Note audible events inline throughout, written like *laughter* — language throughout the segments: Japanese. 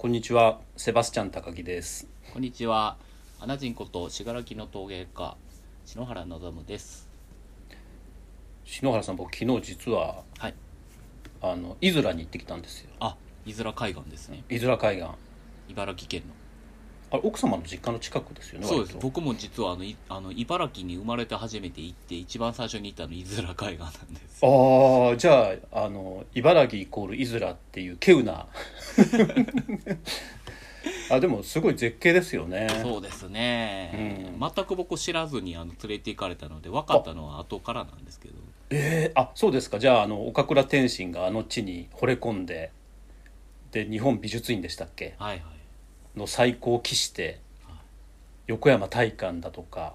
こんにちは、セバスチャン高木です。こんにちは。アナジンこと信楽の陶芸家篠原望です。篠原さん、僕昨日実ははい。あのイズラに行ってきたんですよ。あ、伊豆海岸ですね。イズラ海岸。茨城県の。あれ奥様の実家の近くですよね。そうです。僕も実はあのいあの茨城に生まれて初めて行って一番最初に行ったの伊豆海岸なんです。ああ、じゃああの茨城イコールイズラっていう稀有な。*laughs* あでもすごい絶景ですよね。そうですね、うん全く僕知らずにあの連れて行かれたので分かったのは後からなんですけどえー、あそうですか。じゃああの岡倉天心があの地に惚れ込んで、で日本美術院でしたっけ？はいはいの最高を期してはい横山大観だとか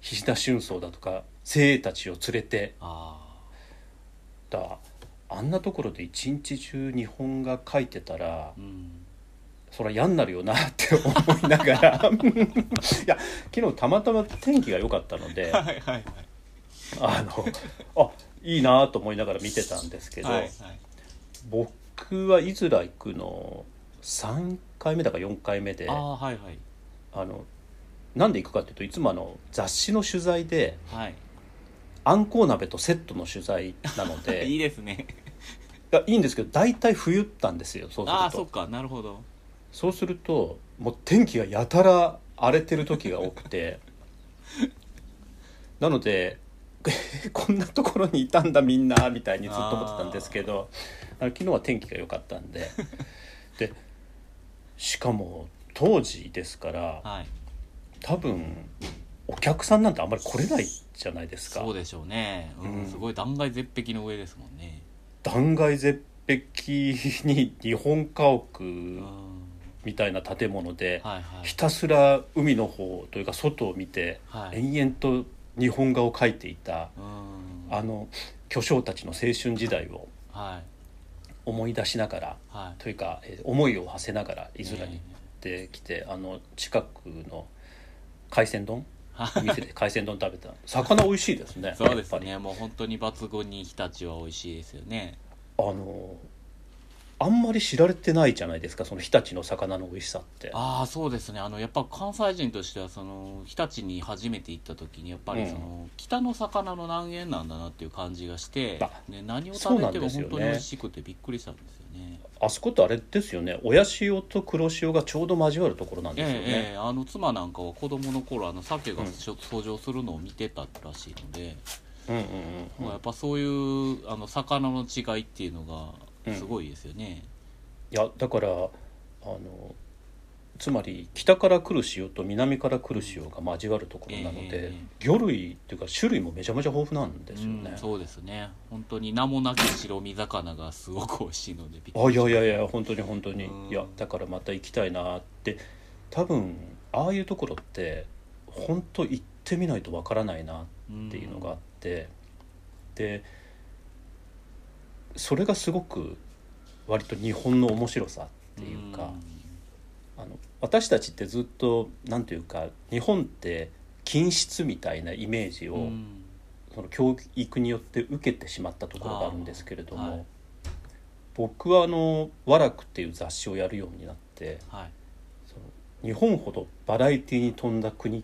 菱田春草だとか精鋭たちを連れてあだあんなところで一日中日本画描いてたらあうん。そりゃ嫌になるよなって思いながら。*laughs* いや昨日たまたま天気が良かったので *laughs* はいはいはい。あのあいいなと思いながら見てたんですけど、はいはい。僕はイズラ行くの3回目だか4回目でああはいはい。あのなんで行くかっていうといつもあの雑誌の取材ではい。あんこう鍋とセットの取材なので *laughs* いいですね。いやいいんですけど大体冬ったんですよそうすると。ああそっかなるほど。そうするともう天気がやたら荒れてる時が多くて。*laughs* なので *laughs* こんなところにいたんだみんなみたいにずっと思ってたんですけど昨日は天気が良かったんで。でしかも当時ですからはい。多分お客さんなんてあんまり来れないじゃないですか。そうでしょうね、うんうん。すごい断崖絶壁の上ですもんね、断崖絶壁に日本家屋うん、みたいな建物ではいはい。ひたすら海の方というか外を見てはい。延々と日本画を描いていたうん。あの巨匠たちの青春時代をはい思い出しながらはい。というかえー思いを馳せながら伊豆に行ってきてあの近くの海鮮丼？は店で海鮮丼食べた。魚美味しいですねそうですね。もう本当に抜群に日立は美味しいですよね。りあのあんまり知られてないじゃないですかその日立の魚の美味しさって。ああそうですね。あのやっぱ関西人としてはその日立に初めて行った時にやっぱりその、北の魚の南限なんだなっていう感じがしてあ、ね、何を食べても本当に美味しくてびっくりしたんですよね。あそこってあれですよね。親潮と黒潮がちょうど交わるところなんえですよね、えええあの妻なんかは子供の頃あの鮭が遡上するのを見てたらしいので、うんうんもううん。やっぱそういうあの魚の違いっていうのうんがすごいですよね、いやだからあのつまり北から来る潮と南から来る潮が交わるところなので、ええ魚類っていうか種類もめちゃめちゃ豊富なんですよね。うん、、そうですね。本当に名もなき白身魚がすごく美味しいのであいやいやいや本当に本当に。うん。いやだからまた行きたいなって。多分ああいうところって本当行ってみないとわからないなっていうのがあって、でそれがすごく割と日本の面白さっていうか、あの私たちってずっと何ていうか日本って均質みたいなイメージを、うん。その教育によって受けてしまったところがあるんですけれども、はい。僕はあの「和楽」っていう雑誌をやるようになってはい。その日本ほどバラエティに富んだ国、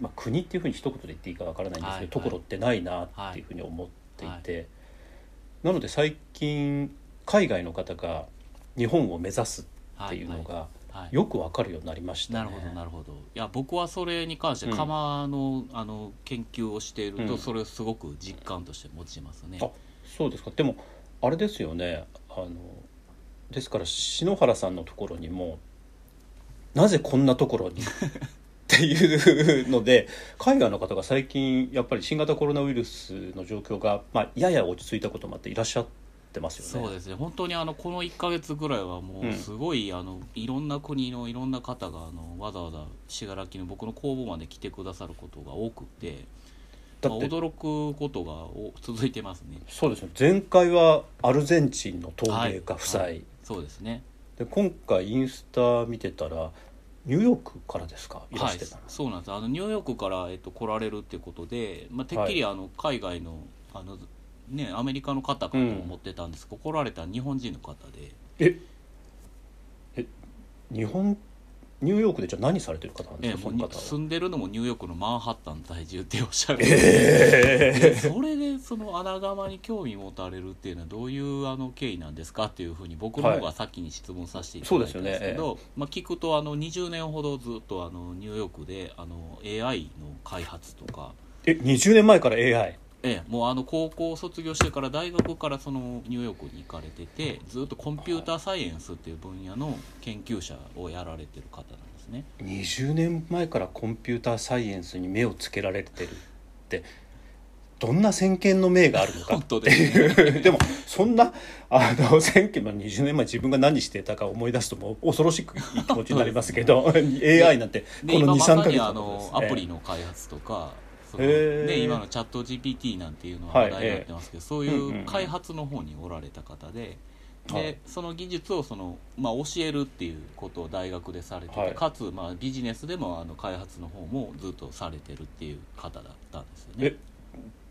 まあ、国っていうふうに一言で言っていいかわからないんですけど、はいところってないなっていうふうに思っていて、なので最近海外の方が日本を目指すっていうのがはいよくわかるようになりましたね。なるほどなるほど。いや僕はそれに関してうん。釜の,、あの研究をしていると、うん。それをすごく実感として持ちますね。あそうですか。でもあれですよね。あのですから篠原さんのところにもなぜこんなところに？いうので海外の方が最近やっぱり新型コロナウイルスの状況が、まあ、やや落ち着いたこともあっていらっしゃってますよね。そうですね。本当にあのこの1か月ぐらいはもうん。うすごい、あのいろんな国のいろんな方があのわざわざ信楽の僕の工房まで来てくださることが多くてまあ驚くことがお続いてますね。そうですね。前回はアルゼンチンの陶芸家夫妻、はい。はいそうですね。で今回インスタ見てたらニューヨークからですか？い。らはいしてたの、そうなんです。あのニューヨークから、えっと、来られるっていうことで、まあ、てっきりあの海外のあの、ね、アメリカの方かと思ってたんです。けど、来られた日本人の方で。ええ日本ニューヨークでじゃあ何されてる方なんですか？その方は。住んでるのもニューヨークのマンハッタン在住っておっしゃる、えでそれでその穴窯に興味持たれるっていうのはどういうあの経緯なんですかっていうふうに僕の方が先に質問させていただいたんですけど、まあ、聞くとあの20年ほどずっとあのニューヨークであの AI の開発とか、え20年前から AI ええ、もうあの高校を卒業してから大学からそのニューヨークに行かれててずっとコンピューターサイエンスっていう分野の研究者をやられてる方なんですね。20年前からコンピューターサイエンスに目をつけられてるってどんな先見の明があるのかっていう。*laughs* でもそんなあの先見の20年前自分が何してたか思い出すともう恐ろしくいい気持ちになりますけど *laughs* AI なんてでこの23今まさか月にあのことですのアプリねの開発とかね、今のチャット GPT なんていうのははい話題になってますけど、そういうんうんううん開発の方におられた方で。はいでその技術をその、まあ、教えるっていうことを大学でされてて、はいかつ、まあ、ビジネスでもあの開発の方もずっとされてるっていう方だったんですよねえ。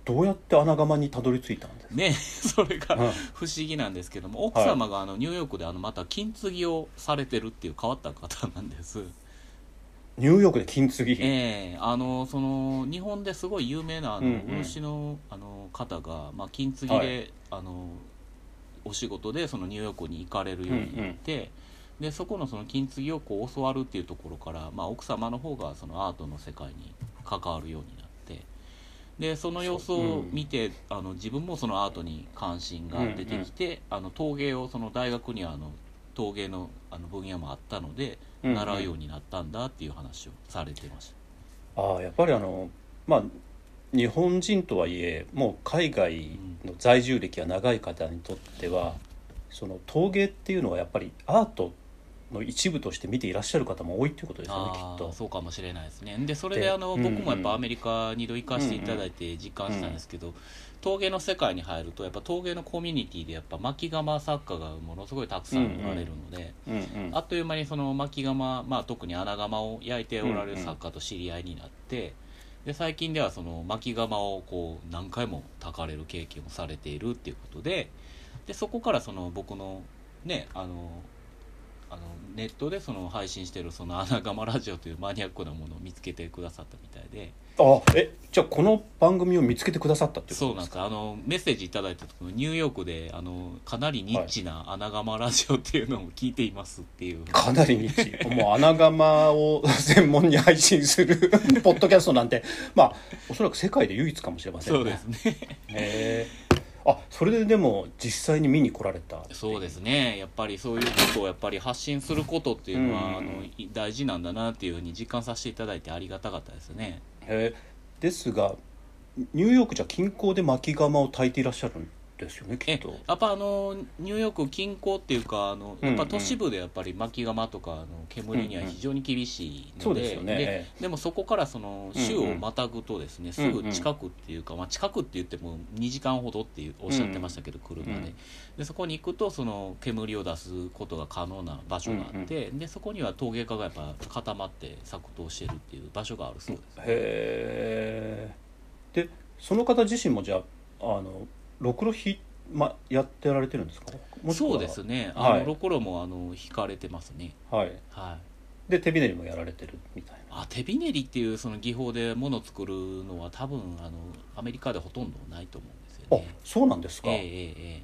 どうやって穴窯にたどり着いたんですか、ね *laughs* それがうん不思議なんですけども奥様があのニューヨークであのまた金継ぎをされてるっていう変わった方なんです。ニューヨークで金継ぎ、ええあのその日本ですごい有名なあの、うんうん。漆のあの方が、まあ、金継ぎで、はい。あのお仕事でそのニューヨークに行かれるようになって、でそこのその金継ぎをこう教わるっていうところから、まあ、奥様の方がそのアートの世界に関わるようになってでその様子を見て、あの自分もそのアートに関心が出てきて、あの陶芸をその大学にはあの陶芸のあの分野もあったので、習うようになったんだっていう話をされてました。ああやっぱりあのまあ日本人とはいえもう海外の在住歴が長い方にとってはその陶芸っていうのはやっぱりアートの一部として見ていらっしゃる方も多いということですよねきっと。そうかもしれないですねでそれでであのうんうん僕もやっぱアメリカ2度行かせていただいて実感したんですけど、陶芸の世界に入るとやっぱ陶芸のコミュニティでやっぱ巻き窯作家がものすごいたくさんおられるので、うんうんあっという間にその巻き窯、まあ、特に穴窯を焼いておられる作家と知り合いになって、で最近ではその巻き窯をこう何回も炊かれる経験をされているっていうことででそこからその僕のねあのあのネットでその配信してるその穴窯ラジオというマニアックなものを見つけてくださったみたいであえじゃあこの番組を見つけてくださったっていうそうなんことです。すかあのメッセージいただいた時のニューヨークであのかなりニッチな穴窯ラジオっていうのを聞いていますっていう。かなりニッチ。もう穴窯を専門に配信する *laughs* ポッドキャストなんてまあおそらく世界で唯一かもしれませんそうですね。へえあそれででも実際に見に来られたそうですね。やっぱりそういうことをやっぱり発信することっていうのは、うんあのい大事なんだなっていうふうに実感させていただいてありがたかったですねへえですがニューヨークじゃ近郊で巻き窯を炊いていらっしゃるんですよねきえっと。やっぱあのニューヨーク近郊っていうかあのやっぱ都市部でやっぱり巻き窯とかあの煙には非常に厳しいので,、ででもそこからその州をまたぐとですね、すぐ近くっていうか、まあ、近くって言っても2時間ほどっていうおっしゃってましたけど、車で,、うん。で。そこに行くとその煙を出すことが可能な場所があって、でそこには陶芸家がやっぱ固まって作陶してるっていう場所があるそうです、へえでその方自身もじゃああのろくろひ、ま、やってられてるんですか？そうですね。あの、はいろくろもあの引かれてますね。はい。はい。で手びねりもやられてるみたいな。あ手びねりっていうその技法で物作るのは多分あのアメリカでほとんどないと思うんですよあねそうなんですか、ええええええ。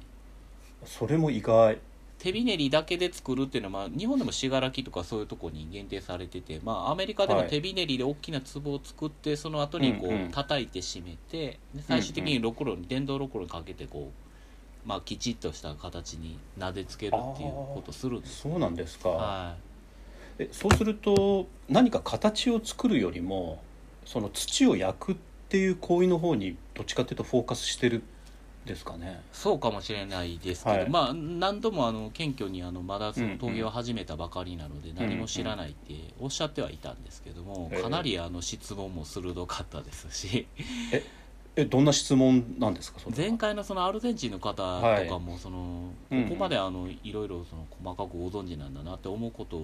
それも意外手びねりだけで作るっていうのは、まあ、日本でも信楽とかそういうとこに限定されてて、まあ、アメリカでもはい。手びねりで大きな壺を作ってその後にこうんうん。う叩いて締めてで最終的にろくろに電動ろくろにかけてこう、まあ、きちっとした形になでつけるっていうことをするんです。そうなんですか、はえそうすると何か形を作るよりもその土を焼くっていう行為の方にどっちかっていうとフォーカスしてるんですかね。い、そうかもしれないですけど、はい。まあ何度もあの謙虚にあのまだその陶芸を始めたばかりなので何も知らないっておっしゃってはいたんですけども、ええ。かなりあの質問も鋭かったですし。えどんな質問なんですか前回のそのアルゼンチンの方とかもその、うん。ここまであのいろいろその細かくご存知なんだなって思うこと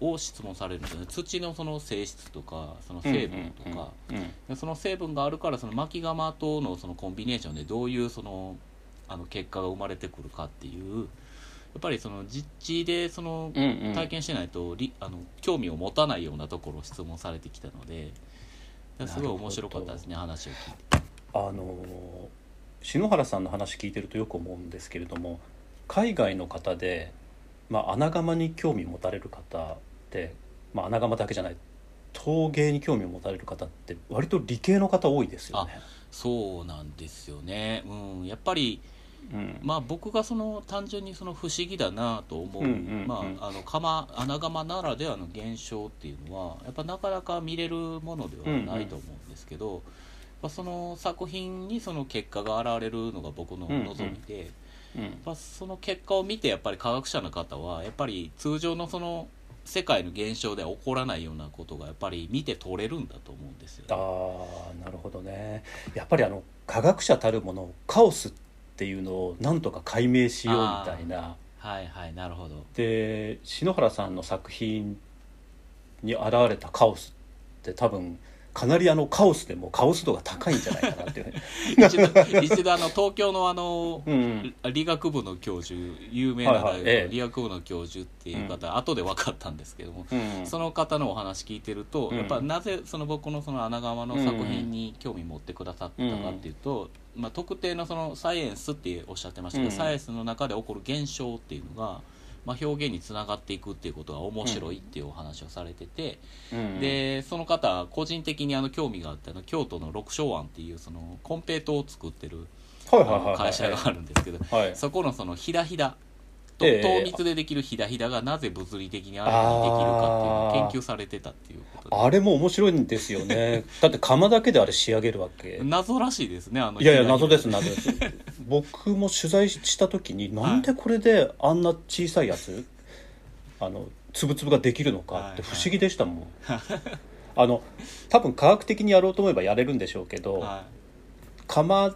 を質問されるんですよね。土のその性質とかその成分とか、その成分があるからその巻き窯とのそのコンビネーションでどういうそのあの結果が生まれてくるかっていうっぱりその実地でそのうんうん。体験してないと、りあの興味を持たないようなところを質問されてきたのですごい面白かったですね話を聞いて。あの篠原さんの話聞いてるとよく思うんですけれども海外の方で、まあ、穴窯に興味持たれる方って、まあ、穴窯だけじゃない陶芸に興味を持たれる方って割と理系の方多いですよね。そうなんですよね、うん、やっぱりうん。まあ僕がその単純にその不思議だなと思う、穴窯ならではの現象っていうのはやっぱなかなか見れるものではないと思うんですけど、やっぱその作品にその結果が現れるのが僕の望みで、うんやっぱその結果を見てやっぱり科学者の方はやっぱり通常のその世界の現象では起こらないようなことがやっぱり見て取れるんだと思うんですよ、あーなるほどね。やっぱりあの科学者たるものカオスっていうのをなんとか解明しようみたいな。はいはいなるほど。で篠原さんの作品に現れたカオスって多分かなりあのカオスでもカオス度が高いんじゃないかなっていうね、*laughs* 一度一度あの東京のあのうん、理学部の教授有名な大学はいはい。ええ。の理学部の教授っていう方、後で分かったんですけども、うん。その方のお話聞いてると、うん。やっぱなぜその僕のその穴窯の作品に興味持ってくださったかっていうと、まあ、特定のそのサイエンスっておっしゃってましたけど、うん。サイエンスの中で起こる現象っていうのが、まあ、表現につながっていくっていうことが面白いっていうお話をされてて、うんでその方個人的にあの興味があってあの京都の六昭庵っていうそのコンペイトを作ってる会社があるんですけど、はい。そこのそのひだひだとええ。糖蜜でできるひだひだがなぜ物理的にあれにできるかっていうのを研究されてたっていうことで。あれも面白いんですよね。だって窯だけであれ仕上げるわけ。*laughs* 謎らしいですねあのいやいや謎です謎です *laughs* 僕も取材した時になんでこれであんな小さいやつあのつぶつぶができるのかって不思議でしたもん、*laughs* あの多分科学的にやろうと思えばやれるんでしょうけど、は窯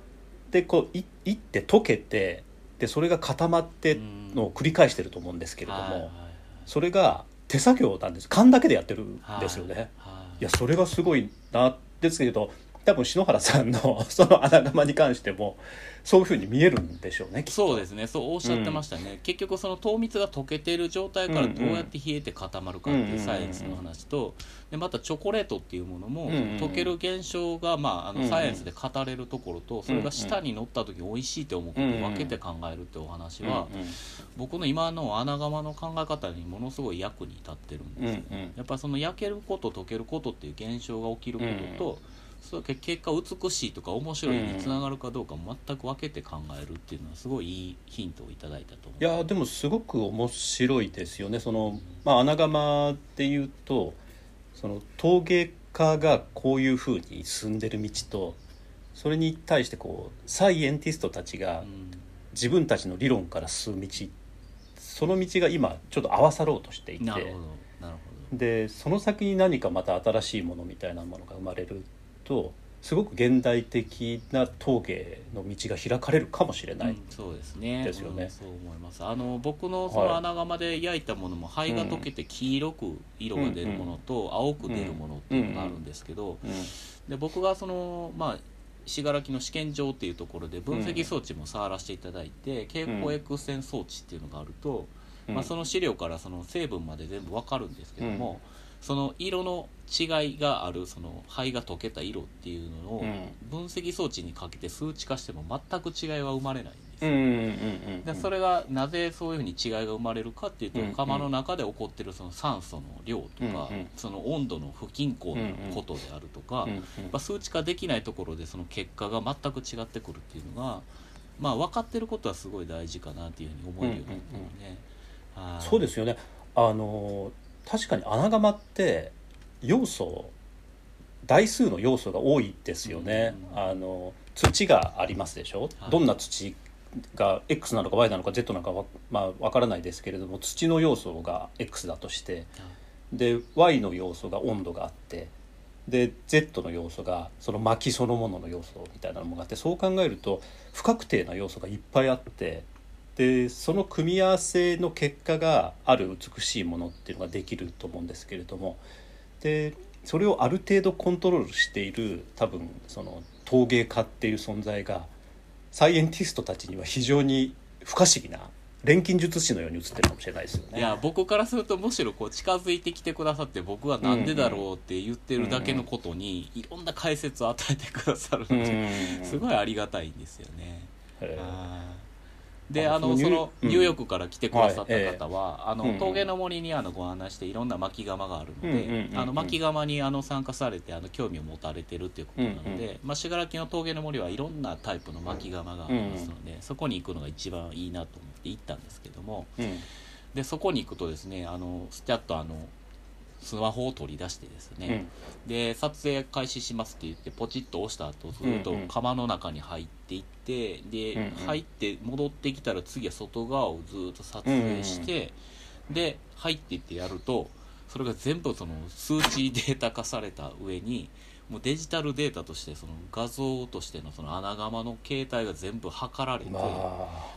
でこういいって溶けてでそれが固まってうんのを繰り返してると思うんですけれども、いはいはい。それが手作業なんです。勘だけでやってるんですよね、はいい。やそれがすごいなですけど多分篠原さんのその穴窯に関してもそういうふうに見えるんでしょうねそうですね。そうおっしゃってましたね、結局その糖蜜が溶けている状態からどうやって冷えて固まるかっていうサイエンスの話とでまたチョコレートっていうものも、うんうんうん。溶ける現象が、まあ、あうんうんのサイエンスで語れるところとそれが舌に乗った時美味しいって思うことを分けて考えるってお話は、うん僕の今の穴窯の考え方にものすごい役に立ってるんですよ、うんうん。やっぱりその焼けること溶けることっていう現象が起きることと、そう結果美しいとか面白いにつながるかどうかも全く分けて考えるっていうのはすごいいいヒントをいただいたと思う。いやでもすごく面白いですよね。その、まあ、穴窯っていうとその陶芸家がこういうふうに進んでる道とそれに対してこうサイエンティストたちがうん。自分たちの理論から進む道。その道が今ちょっと合わさろうとしていて。なるほどなるほでその先に何かまた新しいものみたいなものが生まれるとすごく現代的な陶芸の道が開かれるかもしれど、ない、うんそうですね。ですよね。うんそう思います。あの僕のその穴窯で焼いたものも灰が溶けて黄色く色が出るものと青く出るものっていうのがあるんですけど、うん。で僕がそのまあ信楽の試験場っていうところで分析装置も触らせていただいて蛍光 X 線装置っていうのがあると、うん。まあ、その資料からその成分まで全部わかるんですけども、うんその色の違いがあるその灰が溶けた色っていうのをうん。分析装置にかけて数値化しても全く違いは生まれないんですそれがなぜそういうふうに違いが生まれるかっていうと、うん。窯の中で起こってるその酸素の量とか、その温度の不均衡なことであるとか、数値化できないところでその結果が全く違ってくるっていうのが、まあ、分かってることはすごい大事かなっていうふうに思えるようになったのね。はい。そうですよね。あの確かに穴窯って要素台数の要素が多いですよね、うん。あの土がありますでしょ、はい。どんな土が X なのか Y なのか Z なのかわまあわからないですけれども土の要素が X だとしてで Y の要素が温度があってで Z の要素がその薪そのものの要素みたいなのもがあってそう考えると不確定な要素がいっぱいあってでその組み合わせの結果がある美しいものっていうのができると思うんですけれども。でそれをある程度コントロールしている多分その陶芸家っていう存在がサイエンティストたちには非常に不可思議な錬金術師のように映ってるかもしれないですよね。いや僕からするとむしろこう近づいてきてくださって僕はなんでだろうって言ってるだけのことにいろんな解説を与えてくださるのうん。ですごいありがたいんですよね。であそのそのうん。ニューヨークから来てくださった方は、あの峠の森にあのご案内していろんな巻き窯があるので、あの巻き窯にあの参加されてあの興味を持たれてるっていうことなので、まあ、信楽の峠の森はいろんなタイプの巻き窯がありますので、そこに行くのが一番いいなと思って行ったんですけどもうん。でそこに行くとですねあのスチャッとあのスマホを取り出してですね、で撮影開始しますって言ってポチッと押した後ずっと窯の中に入っていってで、うんうん。入って戻ってきたら次は外側をずっと撮影して、で入っていってやるとそれが全部その数値データ化された上にもうデジタルデータとしてその画像としてのその穴窯の形態が全部測られて、まあ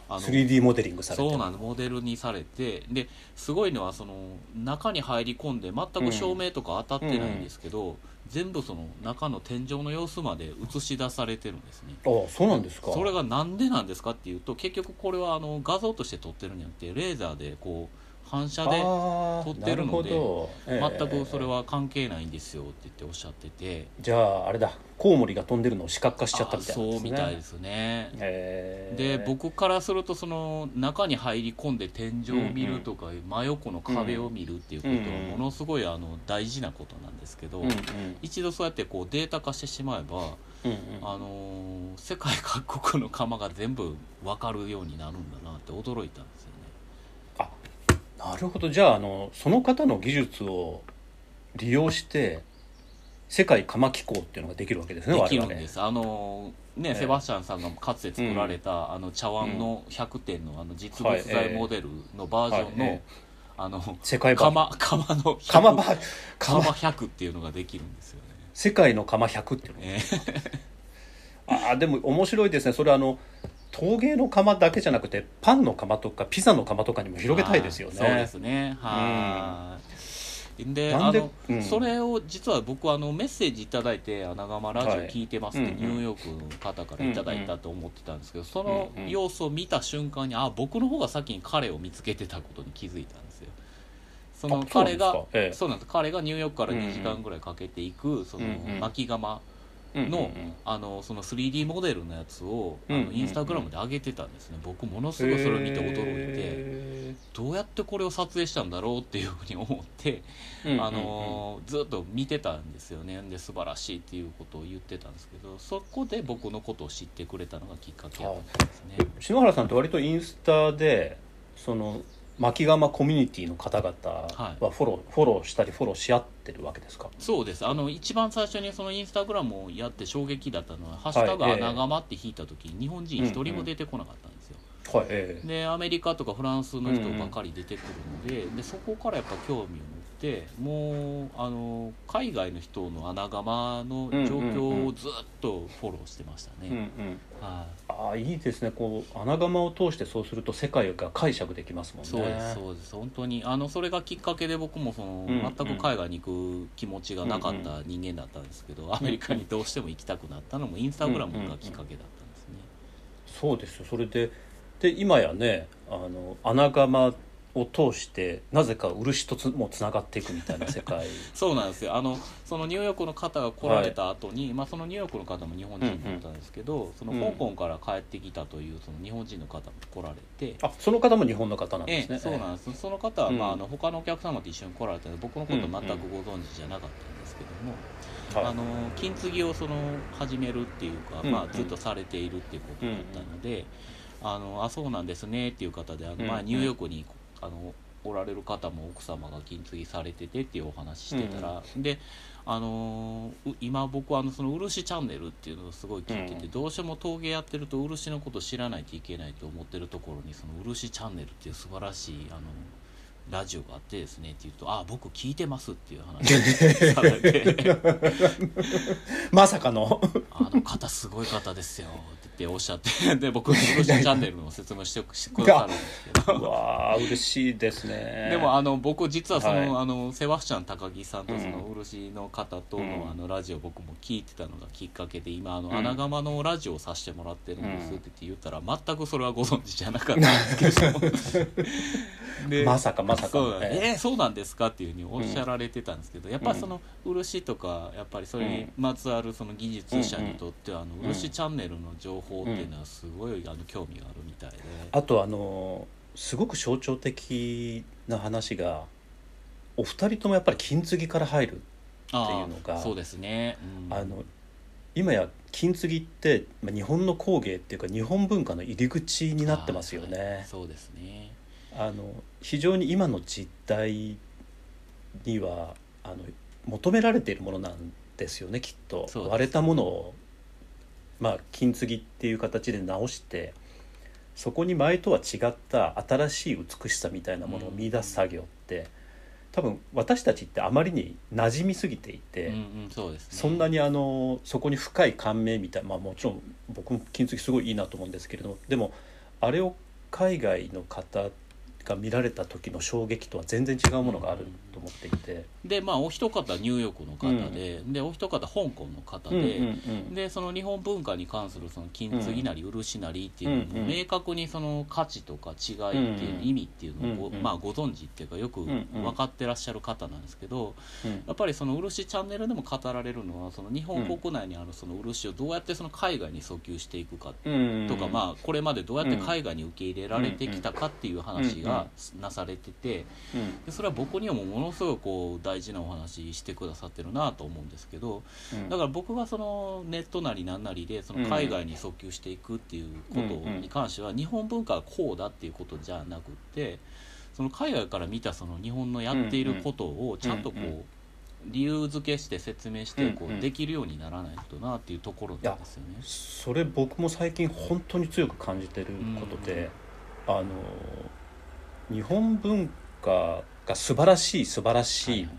あの 3D モデリングされて。そうなんモデルにされてですごいのはその中に入り込んで全く照明とか当たってないんですけど、全部その中の天井の様子まで映し出されてるんですね。ああそうなんですか。それがなんでなんですかっていうと結局これはあの画像として撮ってるんじゃなくてレーザーでこう反射で撮ってるのでええ。全くそれは関係ないんですよって言っておっしゃってて。じゃああれだ。コウモリが飛んでるのを視覚化しちゃったみたいなね。そうみたいですね。へえ。で僕からするとその中に入り込んで天井を見るとか、真横の壁を見るっていうことはものすごいあの大事なことなんですけど、うんうん。一度そうやってこうデータ化してしまえば、うんうん。あのー世界各国の窯が全部分かるようになるんだなって驚いたんですよね。なるほど。じゃああのその方の技術を利用して世界釜機構っていうのができるわけですねできるんです。あのーね、ええ。セバスチャンさんがかつて作られた、あの茶碗の100点のあの実物大モデルのバージョンの、はい。えあの世界版窯窯の100釜ば釜釜100っていうのができるんですよね。世界の釜100っていうのえああでも面白いですね。それあの陶芸の窯だけじゃなくてパンの窯とかピザの窯とかにも広げたいですよね。そうですね。はい、であの、うん。それを実は僕あのメッセージいただいて「穴窯ラジオはい聞いてます」って、うんうん。ニューヨークの方からいただいたと思ってたんですけど、そのうん。うん様子を見た瞬間にあ僕の方が先に彼を見つけてたことに気づいたんですよ。そのあそうなん彼がですか。ええ。そうなんです。彼がニューヨークからうんうん2時間ぐらいかけていくその巻き窯のあのその 3D モデルのやつをあのインスタグラムで上げてたんですね。僕ものすごいそれを見て驚いて。へどうやってこれを撮影したんだろうっていうふうに思ってーあのーずっと見てたんですよね。で素晴らしいっていうことを言ってたんですけどそこで僕のことを知ってくれたのがきっかけだったんですね。篠原さんって割とインスタでその巻き窯コミュニティの方々はフォロー、フォローしたりフォローし合ってるわけですか？そうです。あの一番最初にそのインスタグラムをやって衝撃だったのは「ハッシュタグ穴窯」って引いた時に日本人一人も出てこなかったんですよ。はいええ。でアメリカとかフランスの人ばかり出てくるので,、でそこからやっぱ興味をてもうあの海外の人の穴窯の状況をずっとフォローしてましたうんうね。ん。はい。ああいいですね。こう穴窯を通してそうすると世界が解釈できますもんね。そうですそうです。本当にあのそれがきっかけで僕もその、うんうん。全く海外に行く気持ちがなかった人間だったんですけど、アメリカにどうしても行きたくなったのもインスタグラムがきっかけだったんですね。そうですよ。それでで今やねあの穴窯を通してなぜか漆とつもつながっていくみたいな世界。*laughs* そうなんですよ。あのそのニューヨークの方が来られた後に、まあ、そのニューヨークの方も日本人だったんですけど、その香港から帰ってきたというその日本人の方も来られて。あその方も日本の方なんでええ、すねそうなんです。その方は、うん。まあ、あの他のお客様と一緒に来られたので僕のこと全くご存知じゃなかったんですけども、はい。あの金継ぎをその始めるっていうか、うんまあ、ずっとされているっていうことだったので、あのあそうなんですねっていう方であの、まあ、うん。ニューヨークにあのおられる方も奥様が金継ぎされててっていうお話してたら、であのう今僕はあのその漆チャンネルっていうのをすごい聞いてて、うん。どうしても陶芸やってると漆のこと知らないといけないと思ってるところにその漆チャンネルっていう素晴らしいあのラジオがあってですねって言うと「あ僕聞いてます」っていう話をされて。*laughs* まさかの「あの方すごい方ですよ」っておっしゃってで僕のチャンネルの説明してくださるんですけど。*laughs* わあ嬉しいですね。でもあの僕実はその,、はい。あのセバスチャン高木さんとそのうん。漆の方との,、うん。あのラジオ僕も聞いてたのがきっかけで今あの、うん。穴窯のラジオをさせてもらってるんですうんって言ったら、全くそれはご存知じゃなかったんですけど。*laughs* でまさかまさかそうね。え？ーそうなんですか？っていうふうにおっしゃられてたんですけど、やっぱりその漆とかやっぱりそれにまつわるその技術者にとっては、あの漆チャンネルの情報っていうのはすごいあの興味があるみたいで、あとあのすごく象徴的な話がお二人ともやっぱり金継ぎから入るあっていうのがーそうですね、うん。あの今や金継ぎって、まあ、日本の工芸っていうか日本文化の入り口になってますよね。そうですねあの非常に今の実態にはあの求められているものなんですよねきっとそうです割れたものを、まあ、金継ぎっていう形で直してそこに前とは違った新しい美しさみたいなものを見出す作業って、多分私たちってあまりに馴染みすぎていて。うんうんそねそんなにあのそこに深い感銘みたいまあもちろん僕も金継ぎすごいいいなと思うんですけれどもでもあれを海外の方が見られた時の衝撃とは全然違うものがあると思っていて、でまあお一方ニューヨークの方で、でお一方香港の方で、うんうんうんでその日本文化に関するその金継ぎなり漆なりっていうのうんうんも明確にその価値とか違いっていううん意味っていうのをまあ、ご存知っていうかよくんうん。分かってらっしゃる方なんですけどうん。やっぱりその漆チャンネルでも語られるのはその日本国内にあるその漆をどうやってその海外に訴求していくかうんとか、まあこれまでどうやって海外に受け入れられてきたかっていう話がなされててうん。でそれは僕にはもうものすごいこう大事なお話してくださってるなと思うんですけどうん。だから僕はそのネットなりなんなりでその海外に訴求していくっていうことに関しては日本文化がこうだっていうことじゃなくってその海外から見たその日本のやっていることをちゃんとこうんうんう理由付けして説明してこうんうん。うできるようにならないとなっていうところなんですよね。それ僕も最近本当に強く感じてることで、あの日本文化が素晴らしい素晴らしい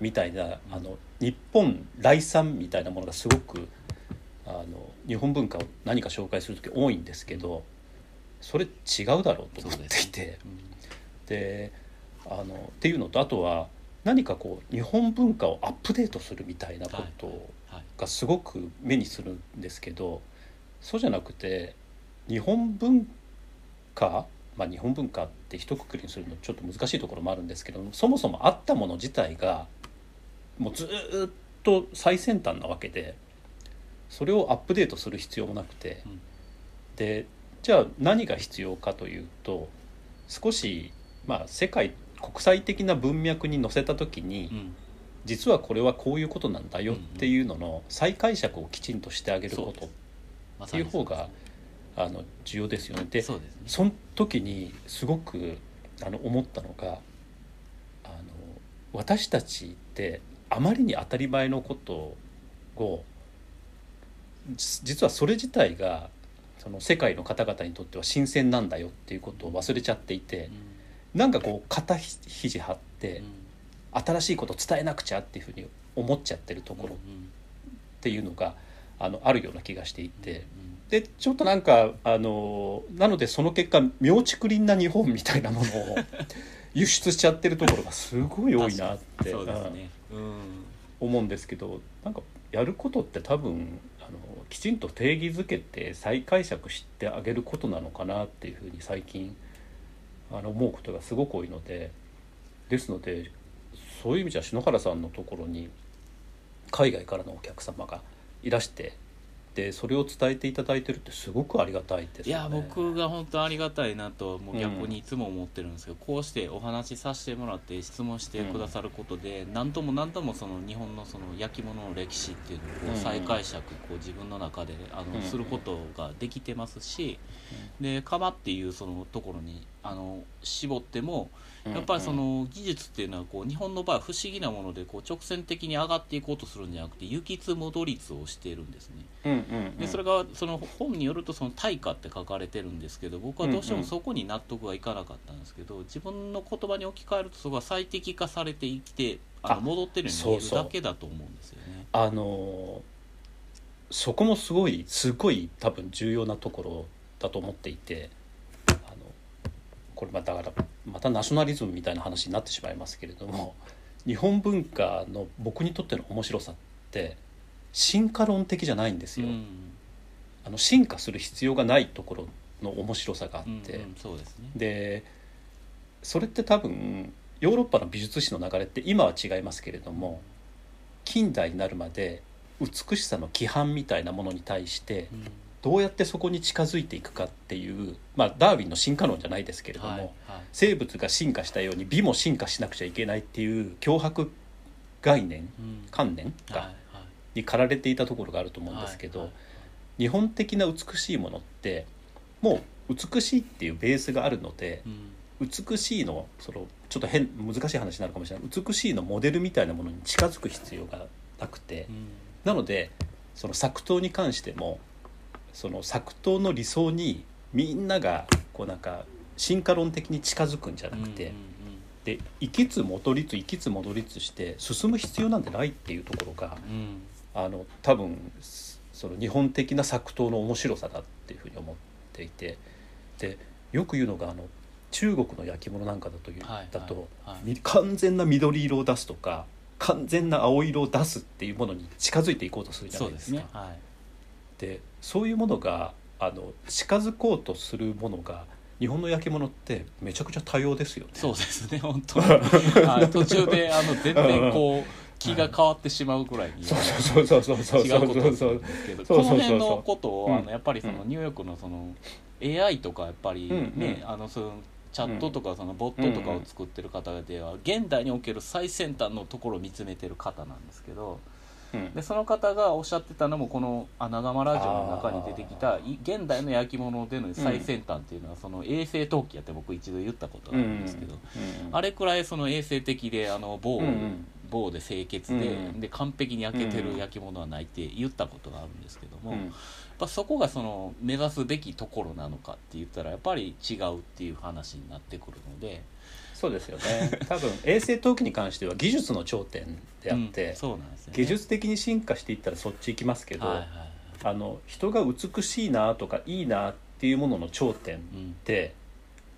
みたいな、あの日本来産みたいなものがすごくあの日本文化を何か紹介する時多いんですけどそれ違うだろうと思っていて。であのっていうのとあとは何かこう日本文化をアップデートするみたいなことがすごく目にするんですけどそうじゃなくて日本文化まあ日本文化って一括りにするのちょっと難しいところもあるんですけどもそもそもあったもの自体がもうずーっと最先端なわけでそれをアップデートする必要もなくて、うん。でじゃあ何が必要かというと少しまあ世界国際的な文脈に乗せた時に、うん。実はこれはこういうことなんだよっていうのの再解釈をきちんとしてあげることっまていう方があの重要ですよね。でそねその時にすごくあの思ったのがあの私たちってあまりに当たり前のことをじ実はそれ自体がその世界の方々にとっては新鮮なんだよっていうことを忘れちゃっていてなんかこう肩ひ肘張って新しいことを伝えなくちゃっていうふうに思っちゃってるところっていうのがあのあるような気がしていて。でちょっとなんかあのなのでその結果妙竹林な日本みたいなものを輸出しちゃってるところがすごい多いなって、そうですね。うん。うん。思うんですけどなんかやることって多分あのきちんと定義づけて再解釈してあげることなのかなっていうふうに最近あの思うことがすごく多いのでですのでそういう意味じゃ篠原さんのところに海外からのお客様がいらしてでそれを伝えていただいてるってすごくありがたいですね。や僕が本当ありがたいなともう逆うんにいつも思ってるんですけど、こうしてお話しさせてもらって質問してくださることで、何とも何ともその日本のその焼き物の歴史っていうのをこう再解釈こう自分の中であの、うん。することができてますし、で窯っていうそのところにあの絞ってもやっぱりその技術っていうのはこう日本の場合は不思議なものでこう直線的に上がっていこうとするんじゃなくて行きつ戻りつをしているんですね。でそれがその本によるとその対価って書かれてるんですけど僕はどうしてもそこに納得がいかなかったんですけど自分の言葉に置き換えるとそこが最適化されて生きてああの戻ってるように見えるだけだと思うんですよね。あのそこもすごいすごい多分重要なところだと思っていてこれまただからまたナショナリズムみたいな話になってしまいますけれども日本文化の僕にとっての面白さって進化論的じゃないんですよ。うんあの進化する必要がないところの面白さがあって、うんうんそうですね。でそれって多分ヨーロッパの美術史の流れって今は違いますけれども近代になるまで美しさの規範みたいなものに対してうんどうやってそこに近づいていくかっていう、まあ、ダーウィンの進化論じゃないですけれども、はいはい。生物が進化したように美も進化しなくちゃいけないっていう脅迫概念うん。観念はいがに駆られていたところがあると思うんですけど、はい日本的な美しいものってもう美しいっていうベースがあるのでうん。美しいのそのちょっと変難しい話になるかもしれない。美しいのモデルみたいなものに近づく必要がなくて。うん。なのでその作刀に関してもその作刀の理想にみんながこうなんか進化論的に近づくんじゃなくて、うんうんで行きつ戻りつ行きつ戻りつして進む必要なんてないっていうところがうん。あの多分その日本的な作刀の面白さだっていうふうに思っていてでよく言うのがあの中国の焼き物なんかだという、はい。だと、完全な緑色を出すとか完全な青色を出すっていうものに近づいていこうとするじゃなそいうですすね。はいでそういうものがあの近づこうとするものが日本の焼き物ってめちゃくちゃ多様ですよね。そうですね本当 *laughs* 途中であの全然こう気が変わってしまうぐらいにそうそうそうそうそう違そう。うことそうなんですけどそうそうそうそう。この辺のことをあうん。のやっぱりそのうん。ニューヨークのその AI とかやっぱりうんねうん。あのそのチャットとかそのボットとかを作ってる方では現代における最先端のところを見つめてる方なんですけどうんでその方がおっしゃってたのもこの「穴窯ラジオ」の中に出てきたい現代の焼き物での最先端っていうのはその衛星陶器やって僕一度言ったことがあるんですけどあれくらいその衛生的であの棒,、うんうん。棒で清潔で,、うんで完璧に焼けてうんる焼き物はないって言ったことがあるんですけども、うん。やっぱそこがその目指すべきところなのかって言ったらやっぱり違うっていう話になってくるのでそうですよね。多分衛星陶器に関しては技術の頂点であって、うんそうなんですよね。技術的に進化していったらそっち行きますけど、はいはいはい。あの人が美しいなとかいいなっていうものの頂点っうん。て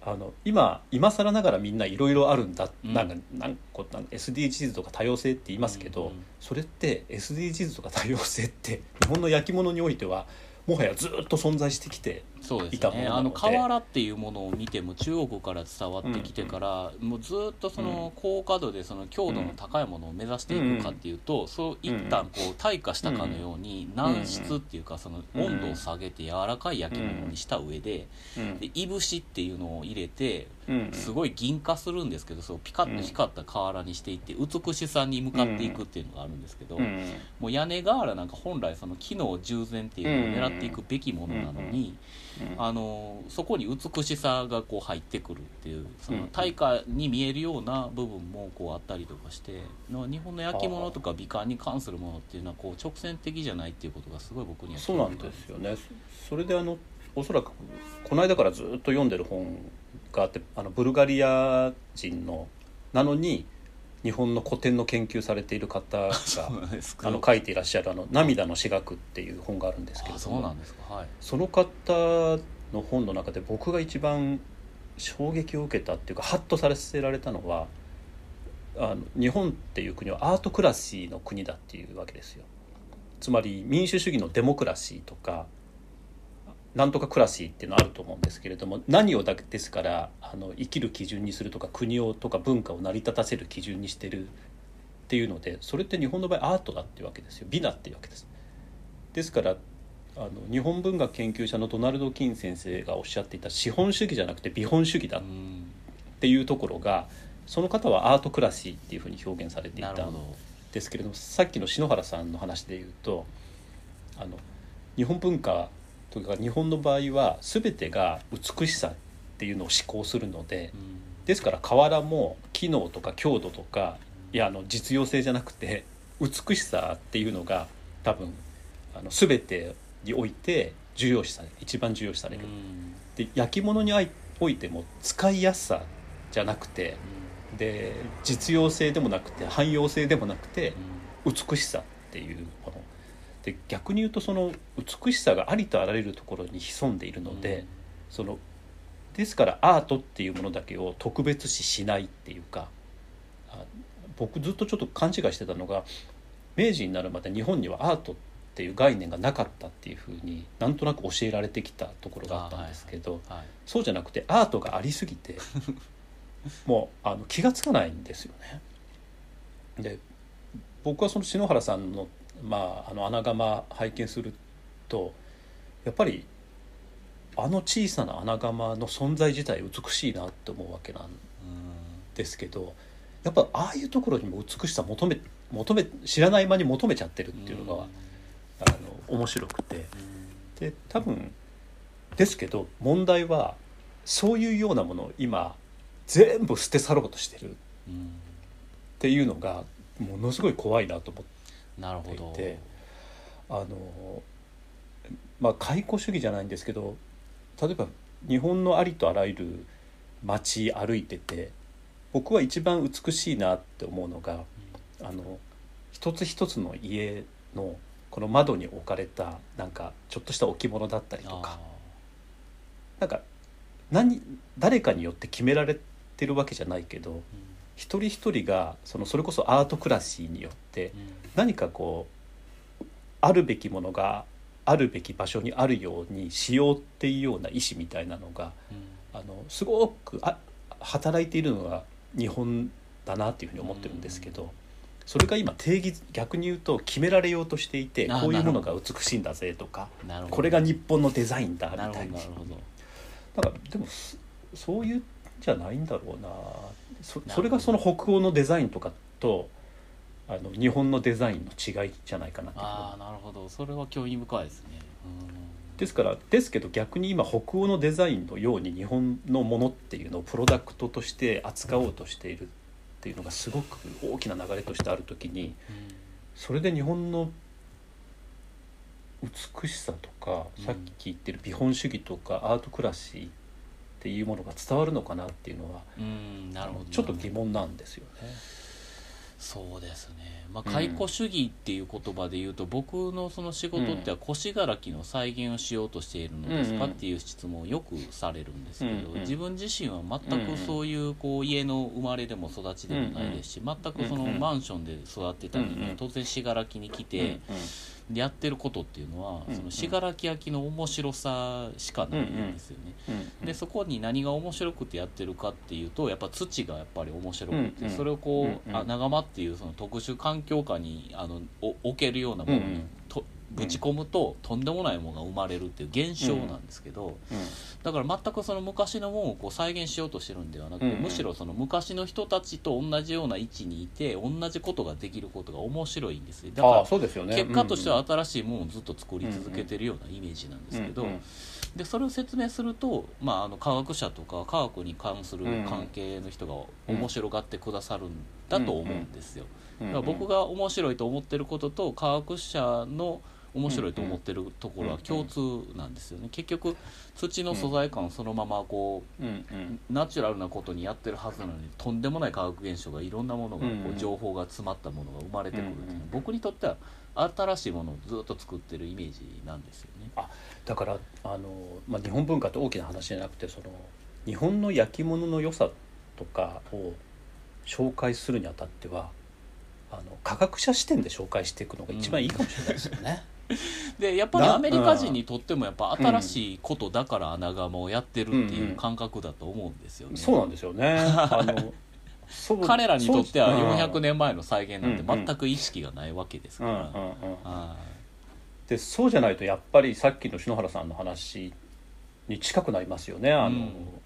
あの今今更ながらみんないろいろあるんだ、うん。なんかなんこなんか SDGs とか多様性って言いますけど、うんうんそれって SDGs とか多様性って日本の焼き物においてはもはやずっと存在してきてそうですいたものねなので。あの瓦っていうものを見ても中国から伝わってきてから、もうずっとその高価度でその強度の高いものを目指していくかっていうと、そう一旦こう退化したかのように軟質っていうかその温度を下げて柔らかい焼き物にした上でうん。でいぶしっていうのを入れてうん。すごい銀化するんですけどそうピカッと光った瓦にしていって美しさに向かっていくっていうのがあるんですけど、うん。もう屋根瓦なんか本来その機能従前っていうのを狙っていくべきものなのに、うんあのそこに美しさがこう入ってくるっていうそうんの対価に見えるような部分もこうあったりとかしての日本の焼き物とか美観に関するものっていうのはこう直線的じゃないっていうことがすごい僕にはそうなんですよね。それであのおそらくこの間からずっと読んでる本があってあのブルガリア人のなのに日本の古典の研究されている方があの書いていらっしゃる「あの涙の私学」っていう本があるんですけれあどもその方の本の中で僕が一番衝撃を受けたっていうかハッとさせられたのはあの日本っていう国はアートクラシーの国だっていうわけですよ。つまり民主主義のデモクラシーとかなんとかクラシーっていうのはあると思うんですけれども何をだけですからあの生きる基準にするとか国をとか文化を成り立たせる基準にしてるっていうのでそれって日本の場合アートだっていうわけですよ。美だっていうわけです。ですからあの日本文学研究者のドナルド・キン先生がおっしゃっていた資本主義じゃなくて美本主義だっうん。ていうところがその方はアートクラシーっていうふうに表現されていたんですけれどもさっきの篠原さんの話で言うとあの日本文化というか日本の場合は全てが美しさっていうのを思考するのでうん。ですから瓦も機能とか強度とかいやあの実用性じゃなくて美しさっていうのが多分あの全てにおいて重要視される一番重要視される。うん。で焼き物においても使いやすさじゃなくてで実用性でもなくて汎用性でもなくて美しさっていうもので逆に言うとその美しさがありとあらゆるところに潜んでいるので、そのですからアートっていうものだけを特別視しないっていうかあ僕ずっとちょっと勘違いしてたのが明治になるまで日本にはアートっていう概念がなかったっていうふうになんとなく教えられてきたところがあったんですけど、はいそうじゃなくてアートがありすぎて *laughs* もうあの気が付かないんですよね。で僕はその篠原さんの,、まあ、あの穴窯拝見するとやっぱりあの小さな穴窯の存在自体美しいなって思うわけなんですけどやっぱああいうところにも美しさ求め求め知らない間に求めちゃってるっていうのが、あの面白くて。で多分ですけど問題はそういうようなものを今全部捨て去ろうとしてるっていうのがものすごい怖いなと思ってなるほど。であのまあ解雇主義じゃないんですけど例えば日本のありとあらゆる街歩いてて僕は一番美しいなって思うのがあの一つ一つの家のこの窓に置かれたなんかちょっとした置物だったりとか。なんか何誰かによって決められてるわけじゃないけど一人一人がそのそれこそアートクラシーによって何かこうあるべきものがあるべき場所にあるようにしようっていうような意思みたいなのがあのすごくあ働いているのが日本だなっていうふうに思ってるんですけどそれが今定義逆に言うと決められようとしていてあこういうものが美しいんだぜとかこれが日本のデザインだみな。るほたいなどなるほど。だからでもそそういうんじゃないんだろうな。そそれがその北欧のデザインとかとあの日本のデザインの違いじゃないかなああなるほど。それは興味深いですね。ですからですけど逆に今北欧のデザインのように日本のものっていうのをプロダクトとして扱おうとしているっていうのがすごく大きな流れとしてある時にそれで日本の美しさとか、うん。さっき言ってる美本主義とかアートクラシーっていうものが伝わるのかなっていうのはうんうんなるほど。ちょっと疑問なんですよね。そうですね。まあうん解雇主義っていう言葉で言うと、僕のその仕事っては腰がらきの再現をしようとしているのですか、うん。うんっていう質問をよくされるんですけど、うんうん。自分自身は全くそういうこう家の生まれでも育ちでもないですし、全くそのうんうん。マンションで育ってた人間、うんうん。当然信楽に来て、でやってることっていうのは、うんうん。その信楽焼の面白さしかないんですよね。うんでそこに何が面白くてやってるかっていうとやっぱ土がやっぱり面白くて、うんうん。それをこう、うんうん。あ長間っていうその特殊環境下にあのお置けるようなものに、うんうん。とぶち込むととんでもないものが生まれるっていう現象なんですけど、だから全くその昔のものをこう再現しようとしてるんではなくて、うんうん。むしろその昔の人たちと同じような位置にいて同じことができることが面白いんですよだかあらあそうですよね。結果としては新しいものをずっと作り続けてるようなイメージなんですけど、でそれを説明すると、まあ、あの科学者とか科学に関する関係の人が面白がってくださるんだと思うんですよ。うん。だから僕が面白いと思ってることと科学者の面白いと思ってるところは共通なんですよね。結局土の素材感そのままこうんうんうナチュラルなことにやってるはずなのにとんでもない化学現象がいろんなものがこう情報が詰まったものが生まれてくるっていうのは僕にとっては新しいものをずっと作ってるイメージなんですよね。だからあの、まあ、日本文化って大きな話じゃなくてその日本の焼き物の良さとかを紹介するにあたってはあの科学者視点で紹介していくのが一番いいかもしれないですよね。でやっぱりなアメリカ人にとってもやっぱ新しいことだから穴窯をやってるっていう感覚だと思うんですよね。そうなんですよね。*laughs* 彼らにとってはそう400年前の再現なんてうんうん全く意識がないわけですから、でそうじゃないとやっぱりさっきの篠原さんの話に近くなりますよね。あの、うん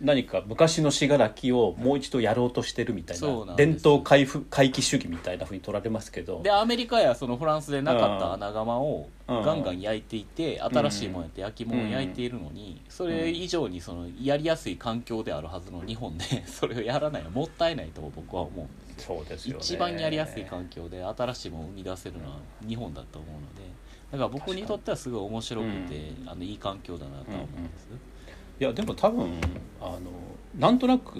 何か昔の信楽をもう一度やろうとしてるみたいな伝統回復回帰主義みたいなふうに取られますけど。でアメリカやそのフランスでなかった穴窯をうん。ガンガン焼いていて新しいものやって焼き物を焼いているのにそれ以上にそのやりやすい環境であるはずの日本で *laughs* それをやらないのはもったいないと僕は思うそうですよね。一番やりやすい環境で新しいものを生み出せるのは日本だと思うのでだから僕にとってはすごい面白くて、あのいい環境だなとは思うんです、いやでも多分あのなんとなく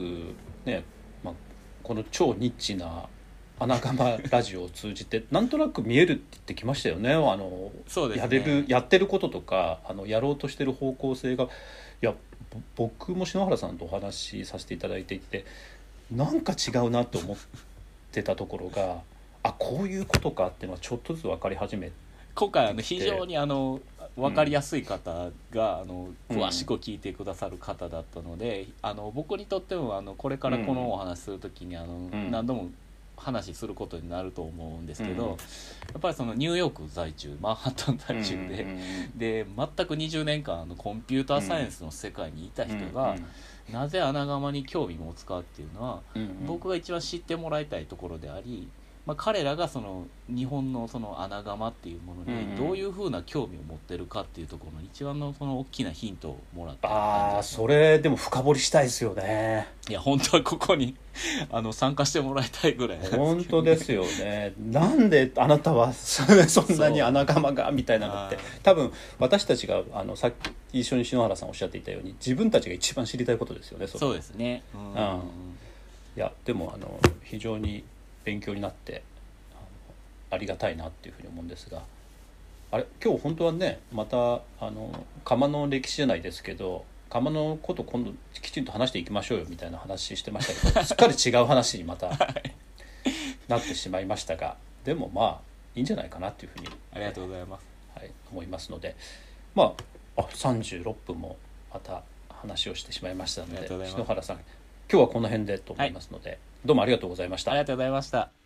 ね、まあ、この超ニッチな穴窯ラジオを通じてなんとなく見えるって言ってきましたよね。あのそうですね。やれるやってることとかあのやろうとしてる方向性がいやぼ僕も篠原さんとお話しさせていただいていてなんか違うなと思ってたところがあこういうことかっていうのはちょっとずつ分かり始め今回あの非常にあの分かりやすい方が、あの詳しく聞いてくださる方だったので、あの僕にとってもあのこれからこのお話する時にあの、ん。何度も話することになると思うんですけど、うん。やっぱりそのニューヨーク在住マンハッタン在住で、うんうんで全く20年間あのコンピューターサイエンスの世界にいた人が、なぜ穴窯に興味を持つかっていうのは、僕が一番知ってもらいたいところであり、まあ、彼らがその日本のその穴窯っていうものにどういうふうな興味を持ってるかっていうところの一番のその大きなヒントをもらったああ感じですそれでも深掘りしたいですよね。いや本当はここにあの参加してもらいたいぐらいなんですけど本当ですよね。なんであなたはそそんなに穴窯がみたいなのって。はい多分私たちがあのさっき一緒に篠原さんおっしゃっていたように自分たちが一番知りたいことですよねれそうですね。うん。うん。いやでもあの非常に勉強になってありがたいなっていうふうに思うんですがあれ今日本当はねまたあの窯の歴史じゃないですけど窯のこと今度きちんと話していきましょうよみたいな話してましたけど *laughs* すっかり違う話にまたなってしまいましたがでもまあいいんじゃないかなっていうふうに、ありがとうございます。はい、思いますのでまああ36分もまた話をしてしまいましたので篠原さん今日はこの辺でと思いますので、どうもありがとうございましたあり。がとうございました